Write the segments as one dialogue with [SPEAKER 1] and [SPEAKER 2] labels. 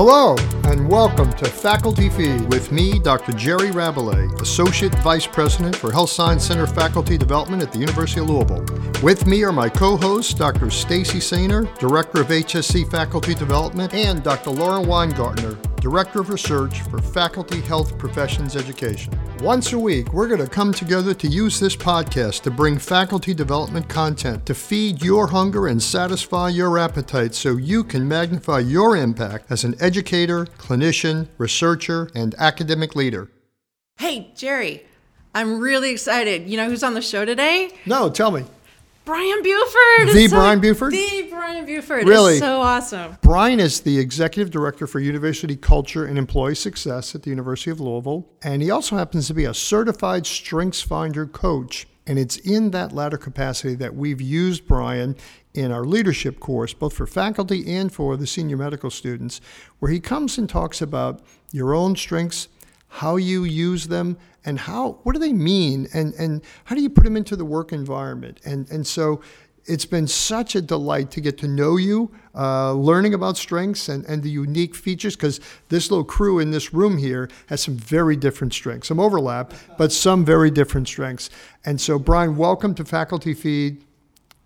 [SPEAKER 1] Hello, and welcome to Faculty Feed with me, Dr. Jerry Rabalais, Associate Vice President for Health Science Center Faculty Development at the University of Louisville. With me are my co-hosts, Dr. Stacy Sainer, Director of HSC Faculty Development, and Dr. Lauren Weingartner, Director of Research for Faculty Health Professions Education. Once a week, we're going to come together to use this podcast to bring faculty development content to feed your hunger and satisfy your appetite so you can magnify your impact as an educator, clinician, researcher, and academic leader.
[SPEAKER 2] Hey, Jerry, I'm really excited. You know who's on the show today?
[SPEAKER 1] No, tell me.
[SPEAKER 2] Brian Buford.
[SPEAKER 1] The Brian Buford?
[SPEAKER 2] The Brian Buford.
[SPEAKER 1] Really?
[SPEAKER 2] It's so awesome.
[SPEAKER 1] Brian is the executive director for University Culture and Employee Success at the University of Louisville, and he also happens to be a certified StrengthsFinder coach. And it's in that latter capacity that we've used Brian in our leadership course, both for faculty and for the senior medical students, where he comes and talks about your own strengths, how you use them, and how what do they mean, and and how do you put them into the work environment, and and so. It's been such a delight to get to know you, uh, learning about strengths and, and the unique features, because this little crew in this room here has some very different strengths, some overlap, but some very different strengths. And so, Brian, welcome to Faculty Feed.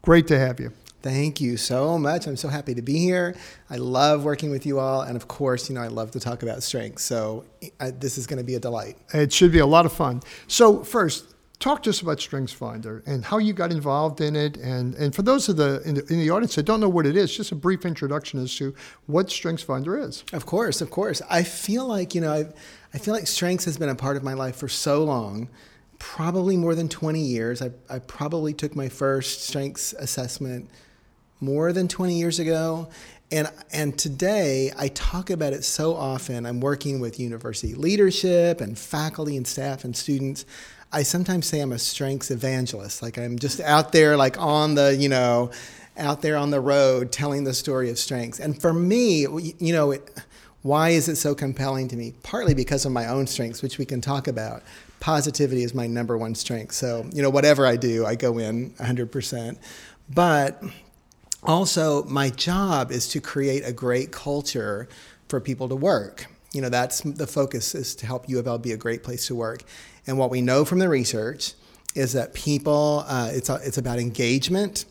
[SPEAKER 1] Great to have you.
[SPEAKER 3] Thank you so much. I'm so happy to be here. I love working with you all, and of course, you know I love to talk about strength. So I, this is going to be a delight.
[SPEAKER 1] It should be a lot of fun. So first, talk to us about StrengthsFinder and how you got involved in it. And, and for those of the in, the in the audience that don't know what it is, just a brief introduction as to what StrengthsFinder is.
[SPEAKER 3] Of course, of course. I feel like you know I, I feel like strengths has been a part of my life for so long. Probably more than 20 years. I, I probably took my first strengths assessment more than 20 years ago. And, and today I talk about it so often. I'm working with university leadership and faculty and staff and students. I sometimes say I'm a strengths evangelist. Like I'm just out there, like on the, you know, out there on the road telling the story of strengths. And for me, you know, it, why is it so compelling to me? Partly because of my own strengths, which we can talk about. Positivity is my number one strength. So, you know, whatever I do, I go in 100%. But also, my job is to create a great culture for people to work. You know, that's the focus is to help U of L be a great place to work. And what we know from the research is that people, uh, it's, a, it's about engagement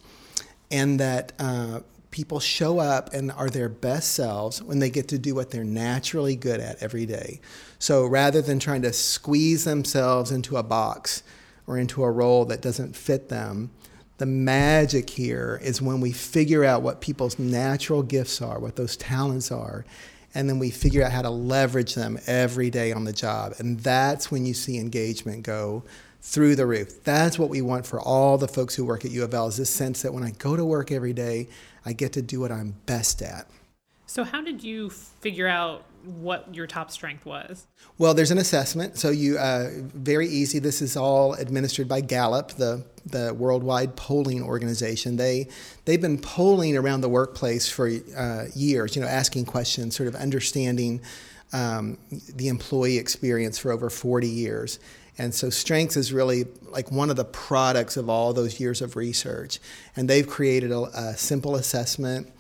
[SPEAKER 3] and that uh, people show up and are their best selves when they get to do what they're naturally good at every day. So rather than trying to squeeze themselves into a box or into a role that doesn't fit them, the magic here is when we figure out what people's natural gifts are, what those talents are, and then we figure out how to leverage them every day on the job. And that's when you see engagement go through the roof. That's what we want for all the folks who work at U of L is this sense that when I go to work every day, I get to do what I'm best at.
[SPEAKER 4] So, how did you figure out what your top strength was?
[SPEAKER 3] Well, there's an assessment. So you uh, very easy. This is all administered by Gallup, the the worldwide polling organization. They they've been polling around the workplace for uh, years. You know, asking questions, sort of understanding um, the employee experience for over 40 years. And so Strengths is really like one of the products of all those years of research. And they've created a, a simple assessment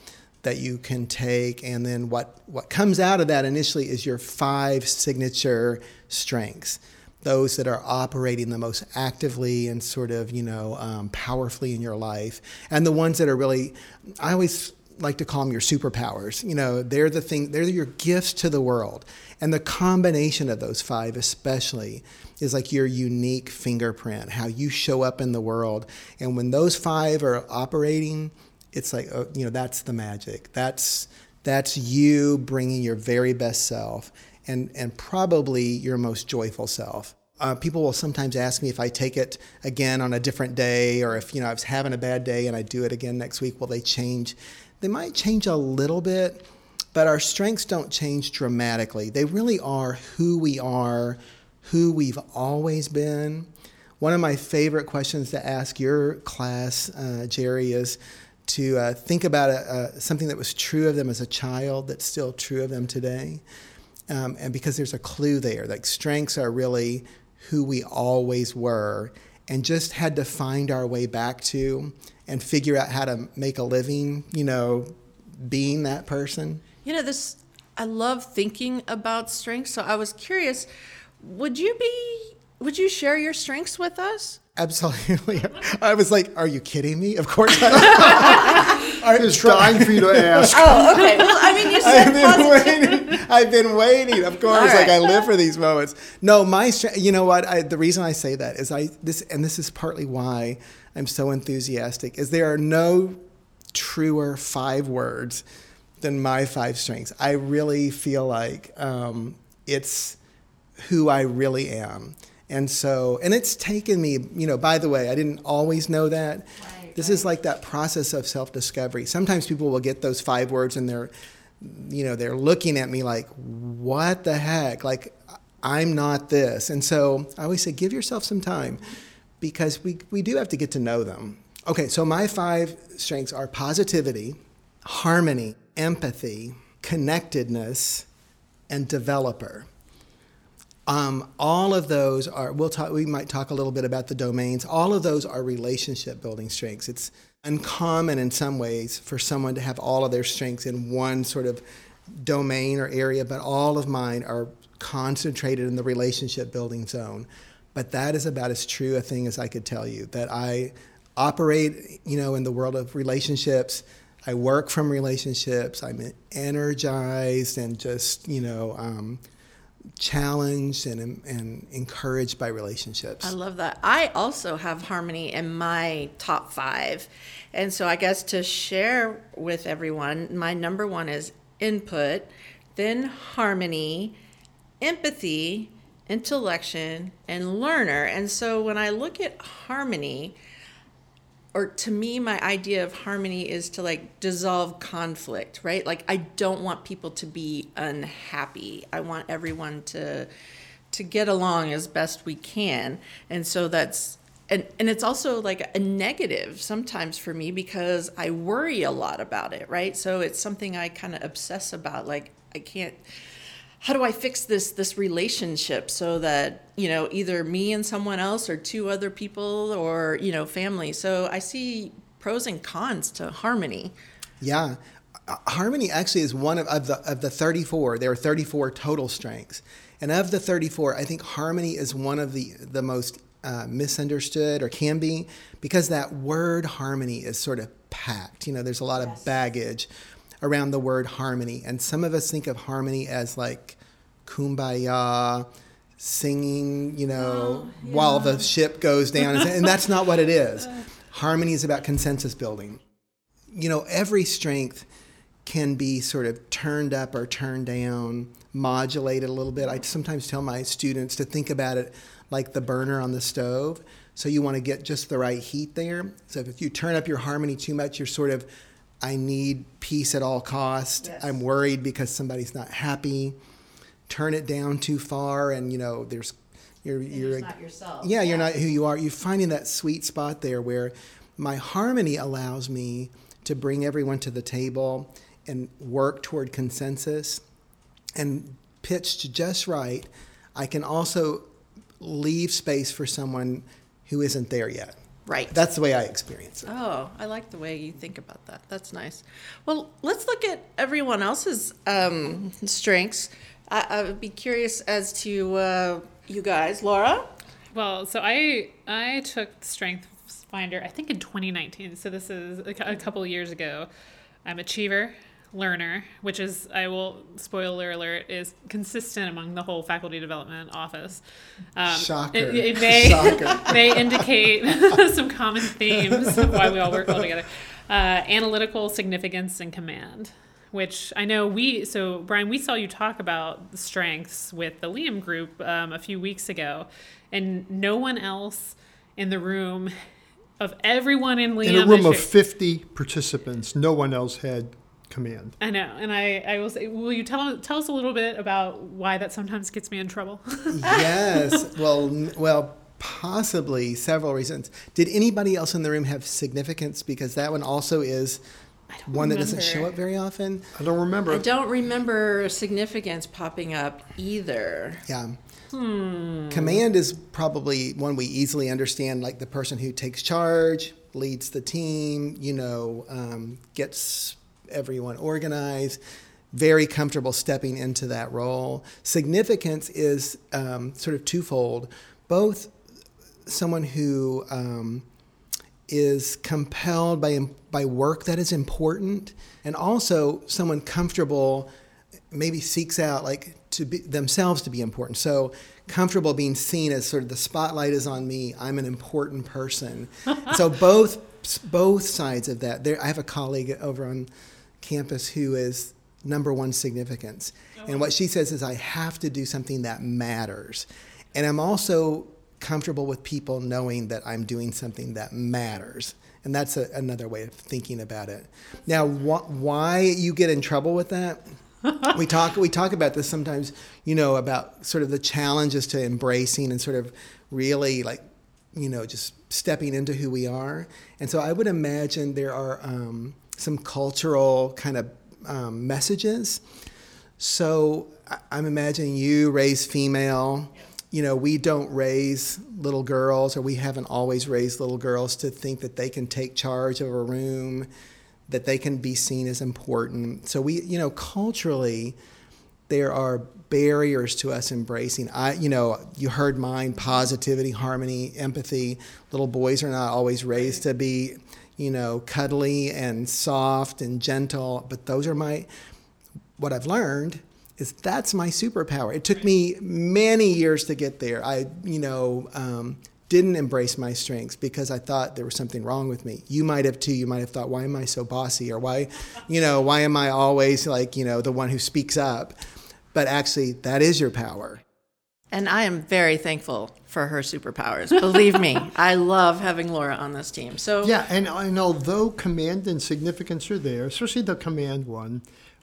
[SPEAKER 3] that you can take and then what what comes out of that initially is your five signature strengths those that are operating the most actively and sort of you know um, powerfully in your life and the ones that are really i always like to call them your superpowers. You know they're the thing they're your gifts to the world. And the combination of those five especially is like your unique fingerprint how you show up in the world. And when those five are operating it's like uh, you know that's the magic. That's that's you bringing your very best self and and probably your most joyful self. Uh, people will sometimes ask me if I take it again on a different day, or if you know I was having a bad day and I do it again next week. Will they change? They might change a little bit, but our strengths don't change dramatically. They really are who we are, who we've always been. One of my favorite questions to ask your class, uh, Jerry, is to uh, think about a, uh, something that was true of them as a child that's still true of them today. Um, and because there's a clue there, like strengths are really who we always were and just had to find our way back to and figure out how to make a living, you know, being that person.
[SPEAKER 2] You know, this I love thinking about strengths. So I was curious, would you be would you share your strengths with us?
[SPEAKER 3] Absolutely. I was like, "Are you kidding me?" Of course. I,
[SPEAKER 1] I was trying for you to ask.
[SPEAKER 2] Oh, okay. Well, I mean, you said
[SPEAKER 3] I've been
[SPEAKER 2] positive.
[SPEAKER 3] waiting. I've been waiting. Of course,
[SPEAKER 2] All
[SPEAKER 3] like I live for these moments. No, my. You know what? I, the reason I say that is I this, and this is partly why I'm so enthusiastic. Is there are no truer five words than my five strengths. I really feel like um, it's who I really am. And so, and it's taken me, you know, by the way, I didn't always know that.
[SPEAKER 2] Right,
[SPEAKER 3] this is like that process of self discovery. Sometimes people will get those five words and they're, you know, they're looking at me like, what the heck? Like, I'm not this. And so I always say, give yourself some time because we, we do have to get to know them. Okay, so my five strengths are positivity, harmony, empathy, connectedness, and developer. Um, all of those are. We'll talk. We might talk a little bit about the domains. All of those are relationship building strengths. It's uncommon in some ways for someone to have all of their strengths in one sort of domain or area, but all of mine are concentrated in the relationship building zone. But that is about as true a thing as I could tell you. That I operate, you know, in the world of relationships. I work from relationships. I'm energized and just, you know, um, challenged and, and encouraged by relationships.
[SPEAKER 2] I love that. I also have harmony in my top five. And so I guess to share with everyone, my number one is input, then harmony, empathy, intellection, and learner. And so when I look at harmony, or to me my idea of harmony is to like dissolve conflict right? Like i don't want people to be unhappy. I want everyone to to get along as best we can. And so that's and and it's also like a negative sometimes for me because i worry a lot about it right? So it's something i kind of obsess about like i can't how do I fix this this relationship so that you know either me and someone else or two other people or you know family. So I see pros and cons to harmony.
[SPEAKER 3] Yeah. Uh, Harmony actually is one of, of the of the 34. There are 34 total strengths. And of the 34, I think harmony is one of the the most uh, misunderstood or can be because that word harmony is sort of packed. You know, there's a lot of baggage around the word harmony. And some of us think of harmony as like kumbaya, singing, you know, oh, while the ship goes down. And that's not what it is. Harmony is about consensus building. You know, every strength can be sort of turned up or turned down, modulated a little bit. I sometimes tell my students to think about it like the burner on the stove. So you want to get just the right heat there. So if you turn up your harmony too much, you're sort of I need peace at all cost.
[SPEAKER 2] Yes.
[SPEAKER 3] I'm worried because somebody's not happy. Turn it down too far, and you know there's you're you're,
[SPEAKER 2] not yourself.
[SPEAKER 3] Yeah, you're not who you are. You're finding that sweet spot there where my harmony allows me to bring everyone to the table and work toward consensus and pitched just right. I can also leave space for someone who isn't there yet.
[SPEAKER 2] Right.
[SPEAKER 3] That's the way I experience it.
[SPEAKER 2] Oh, I like the way you think about that. That's nice. Well, let's look at everyone else's um, strengths. I, I would be curious as to uh, you guys, Laura.
[SPEAKER 4] Well, so I I took Strength Finder I think in 2019. So this is a, a couple of years ago. I'm achiever, learner, which is I will spoiler alert is consistent among the whole faculty development office. Um,
[SPEAKER 3] Shocker.
[SPEAKER 4] It, it may
[SPEAKER 3] Shocker.
[SPEAKER 4] may indicate some common themes of why we all work well together. Uh, analytical significance and command, which I know we. So Brian, we saw you talk about strengths with the Liam group um, a few weeks ago, and no one else in the room of everyone in Liam
[SPEAKER 1] In a room of 50 participants, no one else had command.
[SPEAKER 4] I know, and I, I will say, will you tell tell us a little bit about why that sometimes gets me in trouble?
[SPEAKER 3] yes. Well, well, possibly several reasons. Did anybody else in the room have significance? Because that one also is one that doesn't show up very often.
[SPEAKER 1] I don't remember.
[SPEAKER 2] I don't remember significance popping up either.
[SPEAKER 3] Yeah. Hmm. Command is probably one we easily understand, like the person who takes charge, leads the team, you know, um, gets everyone organized. very comfortable stepping into that role. Significance is um, sort of twofold, both someone who um, is compelled by by work that is important, and also someone comfortable maybe seeks out like to be themselves to be important. So comfortable being seen as sort of the spotlight is on me. I'm an important person. so both both sides of that. There, I have a colleague over on campus who is number one significance, and what she says is I have to do something that matters, and I'm also comfortable with people knowing that I'm doing something that matters. And that's a, another way of thinking about it. Now, wh- why you get in trouble with that? we talk we talk about this sometimes, you know, about sort of the challenges to embracing and sort of really like, you know, just stepping into who we are. And so I would imagine there are um, some cultural kind of um, messages. So I'm imagining you raise female. You know, we don't raise little girls, or we haven't always raised little girls to think that they can take charge of a room that they can be seen as important. So we, you know, culturally, there are barriers to us embracing. I, you know, you heard mine: positivity, harmony, empathy. Little boys are not always raised to be, you know, cuddly and soft and gentle, but those are my. What I've learned is that's my superpower. It took me many years to get there. I, you know, um, didn't embrace my strengths because I thought there was something wrong with me. You might have too. You might have thought, why am I so bossy? Or why, you know, why am I always like, you know, the one who speaks up? But actually, that is your power.
[SPEAKER 2] And I am very thankful for her superpowers. Believe me, I love having Laura on this team. So
[SPEAKER 1] yeah, and, and although command and significance are there, especially the command one,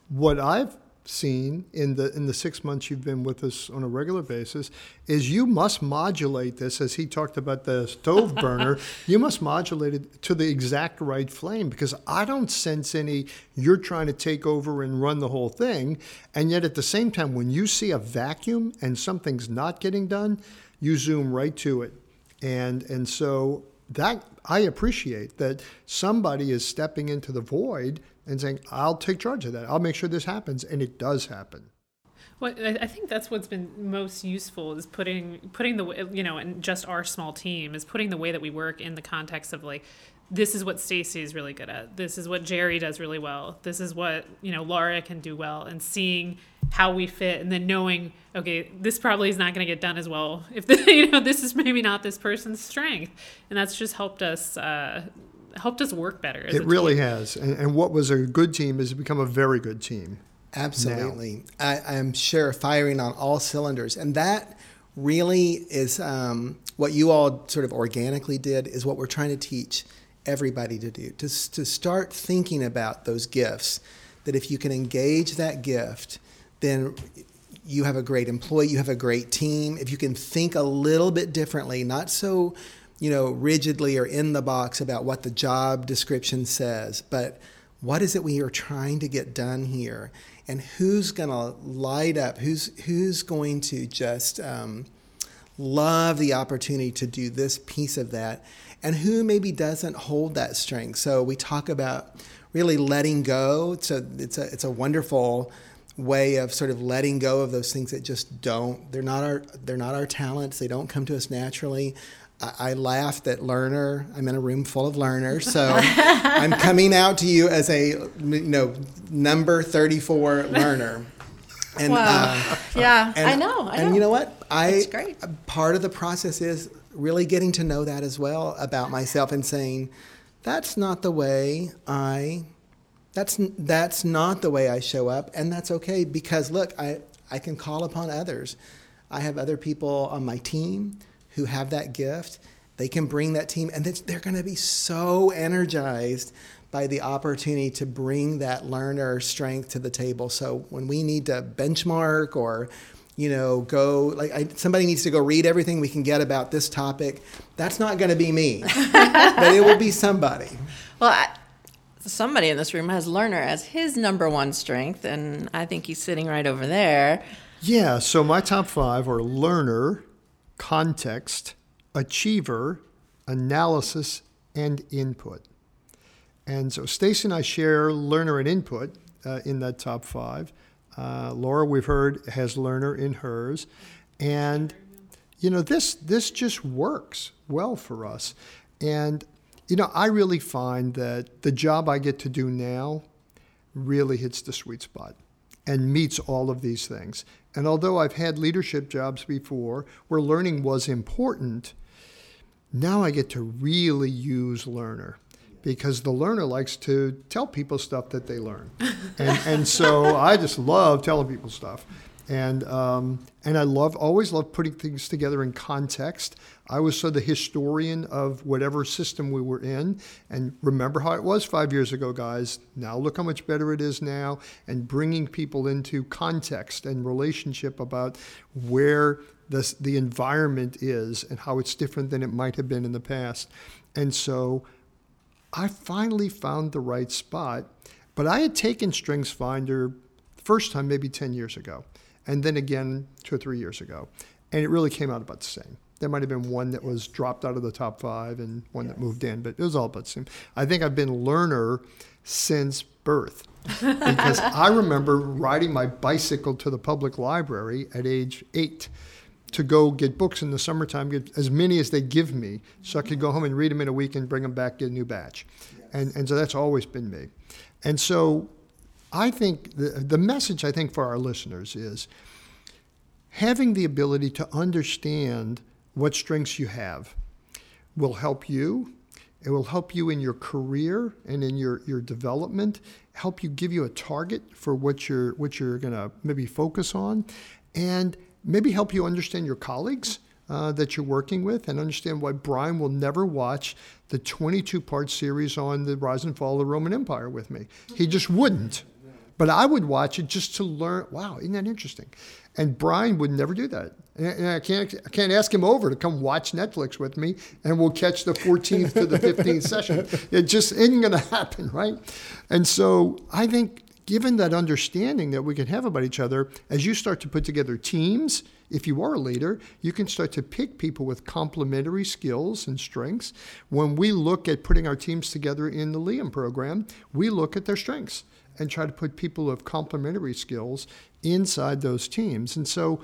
[SPEAKER 1] what I've seen in the in the six months you've been with us on a regular basis is you must modulate this as he talked about the stove burner you must modulate it to the exact right flame because i don't sense any you're trying to take over and run the whole thing and yet at the same time when you see a vacuum and something's not getting done you zoom right to it. And and so that I appreciate that somebody is stepping into the void and saying, I'll take charge of that. I'll make sure this happens. And it does happen.
[SPEAKER 4] Well, I think that's what's been most useful is putting putting the you know, and just our small team is putting the way that we work in the context of like this is what Stacy is really good at. This is what Jerry does really well. This is what, you know, Laura can do well and seeing how we fit and then knowing, okay, this probably is not going to get done as well. If the, you know, this is maybe not this person's strength. And that's just helped us uh, helped us work better.
[SPEAKER 1] it really team. has. And, and, what was a good team has become a very good team.
[SPEAKER 3] Absolutely. I, I'm sure firing on all cylinders. And that really is um, what you all sort of organically did, is what we're trying to teach everybody to do to, to start thinking about those gifts that if you can engage that gift then you have a great employee you have a great team if you can think a little bit differently not so you know rigidly or in the box about what the job description says but what is it we are trying to get done here? And who's going to light up? Who's who's going to just um, love the opportunity to do this piece of that? And who maybe doesn't hold that strength. So we talk about really letting go. A, it's a, it's a wonderful way of sort of letting go of those things that just don't they're not our they're not our talents. They don't come to us naturally I, I laughed at learner i'm in a room full of learners so i'm coming out to you as a you know number 34 learner
[SPEAKER 2] and wow. uh, yeah and, i know I
[SPEAKER 3] and
[SPEAKER 2] know.
[SPEAKER 3] you know what i part of the process is really getting to know that as well about myself and saying, that's not the way I that's that's not the way I show up and that's okay because look, I I can call upon others. I have other people on my team who have that gift. They can bring that team and they're going to be so energized by the opportunity to bring that learner strength to the table. So when we need to benchmark or you know, go like I, somebody needs to go read everything we can get about this topic. That's not going to be me, but it will be somebody.
[SPEAKER 2] Well, I, somebody in this room has learner as his number one strength, and I think he's sitting right over there.
[SPEAKER 1] Yeah. So my top five are learner, context, achiever, analysis, and input. And so Stacy and I share learner and input, uh, in that top five. Uh, Laura, we've heard, has learner in hers, and you know this this just works well for us. And you know, I really find that the job I get to do now really hits the sweet spot and meets all of these things. And although I've had leadership jobs before where learning was important, now I get to really use learner because the learner likes to tell people stuff that they learn. and, and so I just love telling people stuff. And, um, and I love, always love putting things together in context. I was so the historian of whatever system we were in. And remember how it was five years ago, guys. Now look how much better it is now. And bringing people into context and relationship about where the, the environment is and how it's different than it might have been in the past. And so I finally found the right spot. But I had taken StrengthsFinder first time maybe 10 years ago, and then again two or three years ago. And it really came out about the same. There might have been one that was dropped out of the top five and one yes. that moved in, but it was all about the same. I think I've been learner since birth because I remember riding my bicycle to the public library at age eight to go get books in the summertime, get as many as they give me, so I could go home and read them in a week and bring them back, get a new batch. And, and so that's always been me. And so I think the, the message I think for our listeners is having the ability to understand what strengths you have will help you. It will help you in your career and in your, your development, help you give you a target for what you're what you're gonna maybe focus on. And maybe help you understand your colleagues uh, that you're working with and understand why Brian will never watch the 22 part series on the rise and fall of the Roman Empire with me. He just wouldn't. But I would watch it just to learn. Wow, isn't that interesting? And Brian would never do that. And I can't, I can't ask him over to come watch Netflix with me, and we'll catch the 14th to the 15th session. It just isn't going to happen, right? And so I think given that understanding that we can have about each other, as you start to put together teams, if you are a leader, you can start to pick people with complementary skills and strengths. When we look at putting our teams together in the Liam program, we look at their strengths and try to put people of complementary skills inside those teams. And so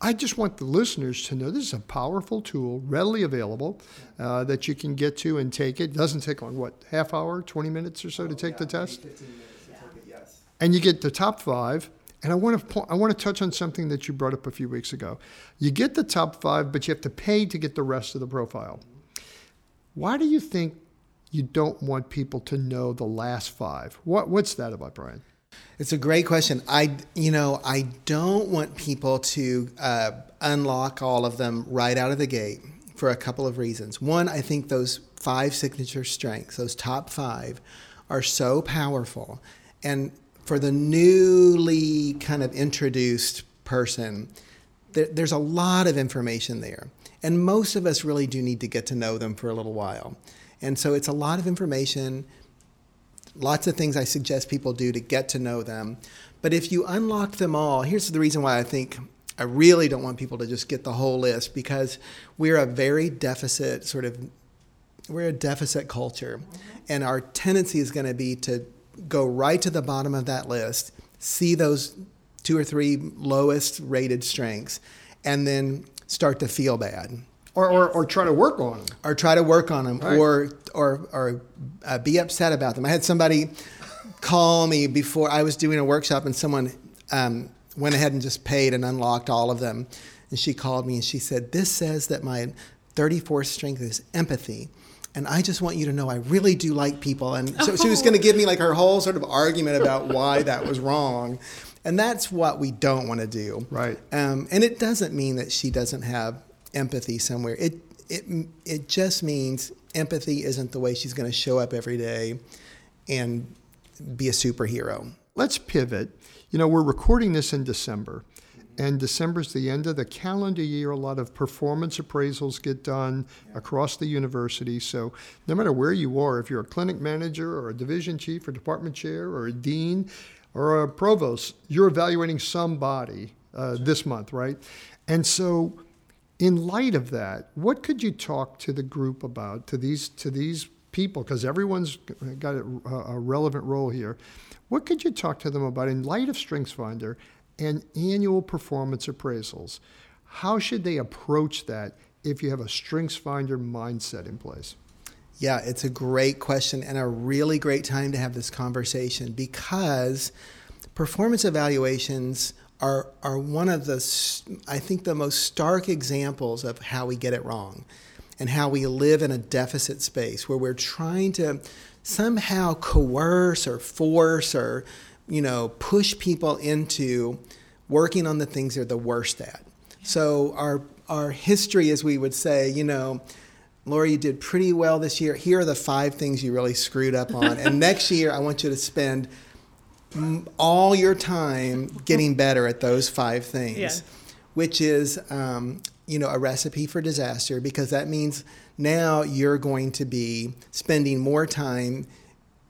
[SPEAKER 1] I just want the listeners to know this is a powerful tool, readily available, uh, that you can get to and take it. it. Doesn't take long, what, half hour, 20 minutes or so to take yeah, the test? and you get the top five. And I want to point, I want to touch on something that you brought up a few weeks ago. You get the top five, but you have to pay to get the rest of the profile. Why do you think you don't want people to know the last five? What, what's that about, Brian?
[SPEAKER 3] It's a great question. I, you know, I don't want people to uh, unlock all of them right out of the gate for a couple of reasons. One, I think those five signature strengths, those top five, are so powerful, and for the newly kind of introduced person, there, there's a lot of information there. And most of us really do need to get to know them for a little while. And so it's a lot of information, lots of things I suggest people do to get to know them. But if you unlock them all, here's the reason why I think I really don't want people to just get the whole list because we're a very deficit sort of we're a deficit culture mm-hmm. and our tendency is going to be to go right to the bottom of that list, see those two or three lowest rated strengths, and then start to feel bad.
[SPEAKER 1] Or, or, or try to work on them.
[SPEAKER 3] Or try to work on them, right. or or or uh, be upset about them. I had somebody call me before I was doing a workshop, and someone um, went ahead and just paid and unlocked all of them. And she called me and she said, "This says that my 34th strength is empathy." and I just want you to know I really do like people. And so oh. she was going to give me like her whole sort of argument about why that was wrong. And that's what we don't want to do.
[SPEAKER 1] Right.
[SPEAKER 3] Um, and it doesn't mean that she doesn't have empathy somewhere. It, it, it just means empathy isn't the way she's going to show up every day and be a superhero.
[SPEAKER 1] Let's pivot. You know, we're recording this in December and December's the end of the calendar year. A lot of performance appraisals get done across the university. So no matter where you are, if you're a clinic manager or a division chief or department chair or a dean or a provost, you're evaluating somebody uh, this month, right? And so, in light of that, what could you talk to the group about, to these to these people, because everyone's got a, a relevant role here, what could you talk to them about in light of StrengthsFinder and annual performance appraisals? How should they approach that if you have a StrengthsFinder mindset in place?
[SPEAKER 3] Yeah, it's a great question and a really great time to have this conversation because performance evaluations are, are one of the, I think, the most stark examples of how we get it wrong and how we live in a deficit space where we're trying to somehow coerce or force or, you know, push people into working on the things they're the worst at. So our our history, as we would say, you know, Laura, you did pretty well this year. Here are the five things you really screwed up on, and next year I want you to spend all your time getting better at those five things, yeah. which is, um, you know, a recipe for disaster because that means now you're going to be spending more time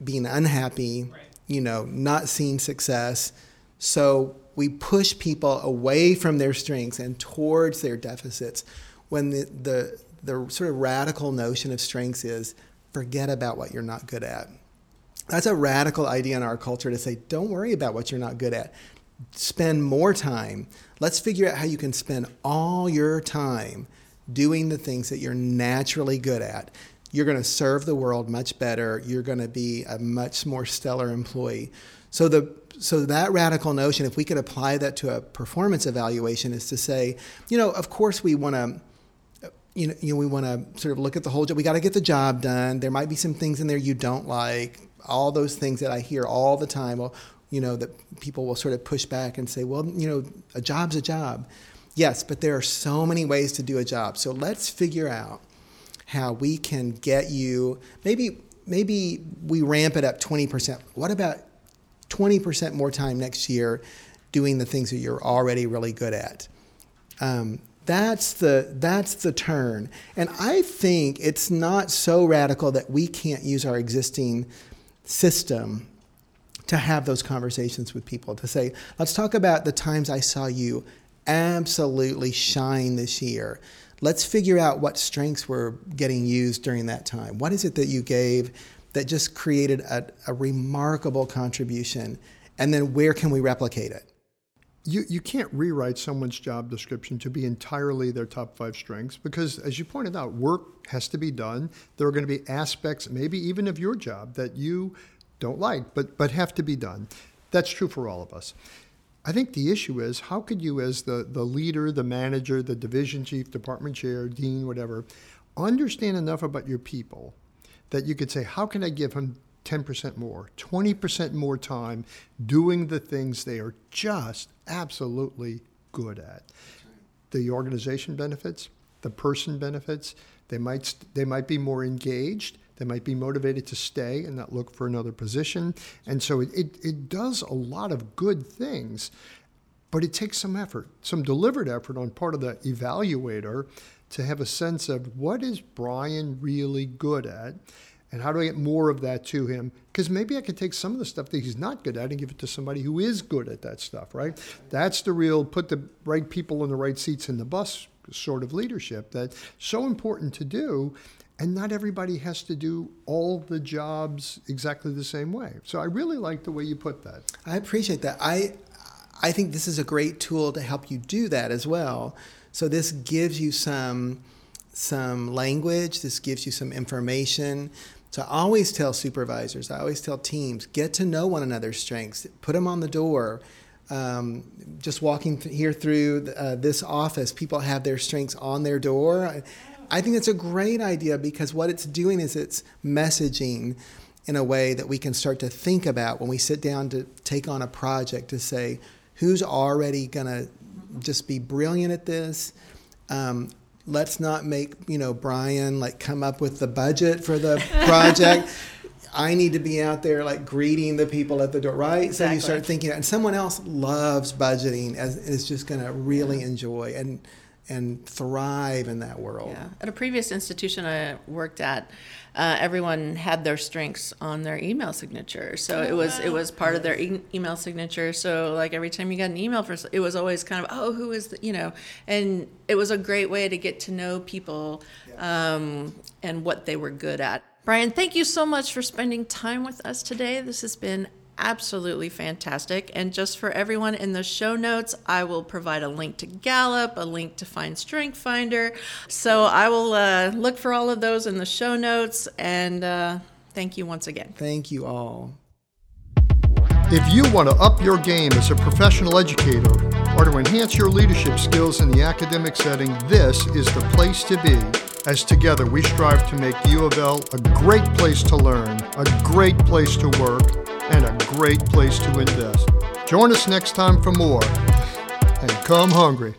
[SPEAKER 3] being unhappy, right. you know, not seeing success. So we push people away from their strengths and towards their deficits when the, the, the sort of radical notion of strengths is forget about what you're not good at. That's a radical idea in our culture to say, don't worry about what you're not good at. Spend more time. Let's figure out how you can spend all your time doing the things that you're naturally good at. You're going to serve the world much better. You're going to be a much more stellar employee. So the so that radical notion, if we could apply that to a performance evaluation, is to say, you know, of course we want to you know, you know, we want to sort of look at the whole job. We got to get the job done. There might be some things in there you don't like all those things that I hear all the time. Well, you know, that people will sort of push back and say, well, you know, a job's a job. Yes, but there are so many ways to do a job. So let's figure out how we can get you maybe maybe we ramp it up 20%. What about 20% more time next year doing the things that you're already really good at? Um, that's the that's the turn. And I think it's not so radical that we can't use our existing system to have those conversations with people to say, let's talk about the times I saw you absolutely shine this year. Let's figure out what strengths were getting used during that time. What is it that you gave that just created a, a remarkable contribution? And then where can we replicate it?
[SPEAKER 1] You, you can't rewrite someone's job description to be entirely their top five strengths because, as you pointed out, work has to be done. There are going to be aspects, maybe even of your job, that you don't like, but, but have to be done. That's true for all of us. I think the issue is how could you, as the, the leader, the manager, the division chief, department chair, dean, whatever, understand enough about your people that you could say, how can I give him 10% more, 20% more time doing the things they are just absolutely good at. The organization benefits, the person benefits. They might they might be more engaged. They might be motivated to stay and not look for another position. And so it, it, it does a lot of good things, but it takes some effort, some delivered effort on part of the evaluator to have a sense of what is Brian really good at and how do I get more of that to him? Because maybe I could take some of the stuff that he's not good at and give it to somebody who is good at that stuff, right? That's the real put the right people in the right seats in the bus sort of leadership that's so important to do. And not everybody has to do all the jobs exactly the same way. So I really like the way you put that.
[SPEAKER 3] I appreciate that. I I think this is a great tool to help you do that as well. So this gives you some some language, this gives you some information so I always tell supervisors, I always tell teams, get to know one another's strengths, put them on the door. Um, just walking th- here through uh, this office, people have their strengths on their door. I, I think it's a great idea because what it's doing is it's messaging in a way that we can start to think about when we sit down to take on a project to say, who's already going to just be brilliant at this? Um, let's not make you know Brian like come up with the budget for the project. I need to be out there like greeting the people at the door, right? Exactly. So you start thinking, and someone else loves budgeting, as is just going to really enjoy and and thrive in that world.
[SPEAKER 2] Yeah. At a previous institution I worked at, uh, everyone had their strengths on their email signature. So it was it was part of their e- email signature. So like every time you got an email for, it was always kind of oh who is the, you know, and it was a great way to get to know people um, and what they were good at. Brian, thank you so much for spending time with us today. This has been absolutely fantastic. And just for everyone in the show notes, I will provide a link to Gallup, a link to Find Strength Finder. So I will uh, look for all of those in the show notes. And uh, thank you once again.
[SPEAKER 3] Thank you all.
[SPEAKER 1] If you want to up your game as a professional educator or to enhance your leadership skills in the academic setting, this is the place to be. As together we strive to make U of L a great place to learn, a great place to work, and a great place to invest. Join us next time for more, and come hungry.